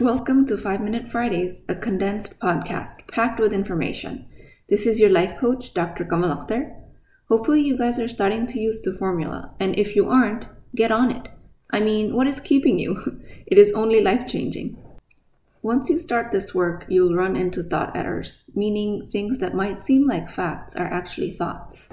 Welcome to 5 Minute Fridays, a condensed podcast packed with information. This is your life coach, Dr. Kamal Akhtar. Hopefully, you guys are starting to use the formula, and if you aren't, get on it. I mean, what is keeping you? It is only life changing. Once you start this work, you'll run into thought errors, meaning things that might seem like facts are actually thoughts.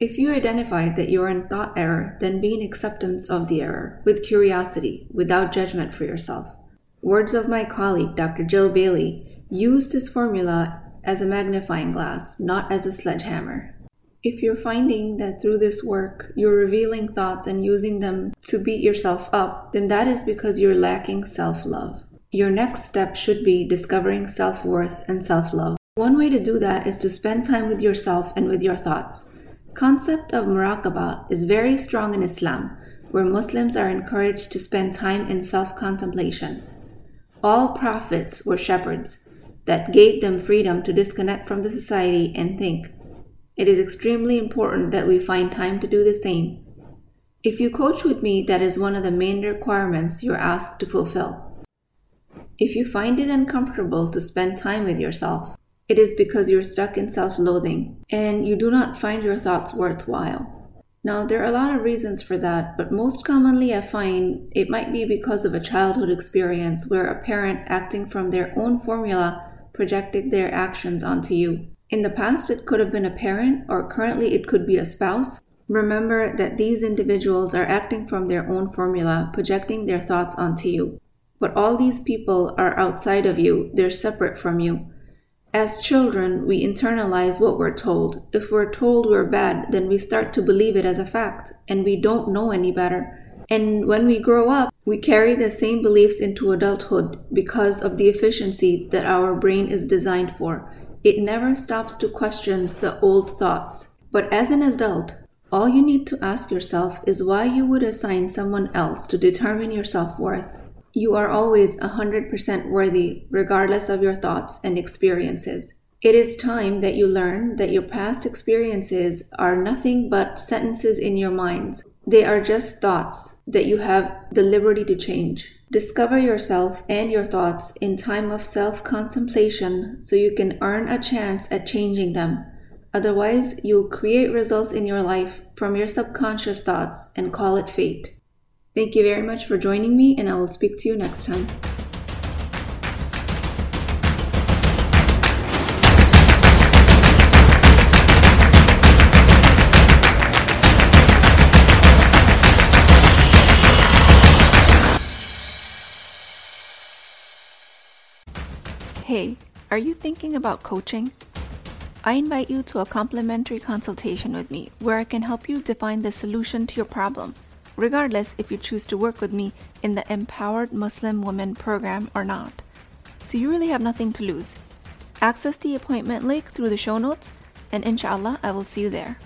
If you identify that you're in thought error, then be in acceptance of the error, with curiosity, without judgment for yourself. Words of my colleague, Dr. Jill Bailey, use this formula as a magnifying glass, not as a sledgehammer. If you're finding that through this work you're revealing thoughts and using them to beat yourself up, then that is because you're lacking self love. Your next step should be discovering self worth and self love. One way to do that is to spend time with yourself and with your thoughts. Concept of muraqabah is very strong in Islam, where Muslims are encouraged to spend time in self-contemplation. All prophets were shepherds that gave them freedom to disconnect from the society and think. It is extremely important that we find time to do the same. If you coach with me, that is one of the main requirements you're asked to fulfill. If you find it uncomfortable to spend time with yourself, it is because you're stuck in self loathing and you do not find your thoughts worthwhile. Now, there are a lot of reasons for that, but most commonly I find it might be because of a childhood experience where a parent acting from their own formula projected their actions onto you. In the past, it could have been a parent, or currently, it could be a spouse. Remember that these individuals are acting from their own formula, projecting their thoughts onto you. But all these people are outside of you, they're separate from you. As children, we internalize what we're told. If we're told we're bad, then we start to believe it as a fact, and we don't know any better. And when we grow up, we carry the same beliefs into adulthood because of the efficiency that our brain is designed for. It never stops to question the old thoughts. But as an adult, all you need to ask yourself is why you would assign someone else to determine your self worth. You are always 100% worthy, regardless of your thoughts and experiences. It is time that you learn that your past experiences are nothing but sentences in your minds. They are just thoughts that you have the liberty to change. Discover yourself and your thoughts in time of self contemplation so you can earn a chance at changing them. Otherwise, you'll create results in your life from your subconscious thoughts and call it fate. Thank you very much for joining me, and I will speak to you next time. Hey, are you thinking about coaching? I invite you to a complimentary consultation with me where I can help you define the solution to your problem regardless if you choose to work with me in the Empowered Muslim Women program or not. So you really have nothing to lose. Access the appointment link through the show notes, and inshallah, I will see you there.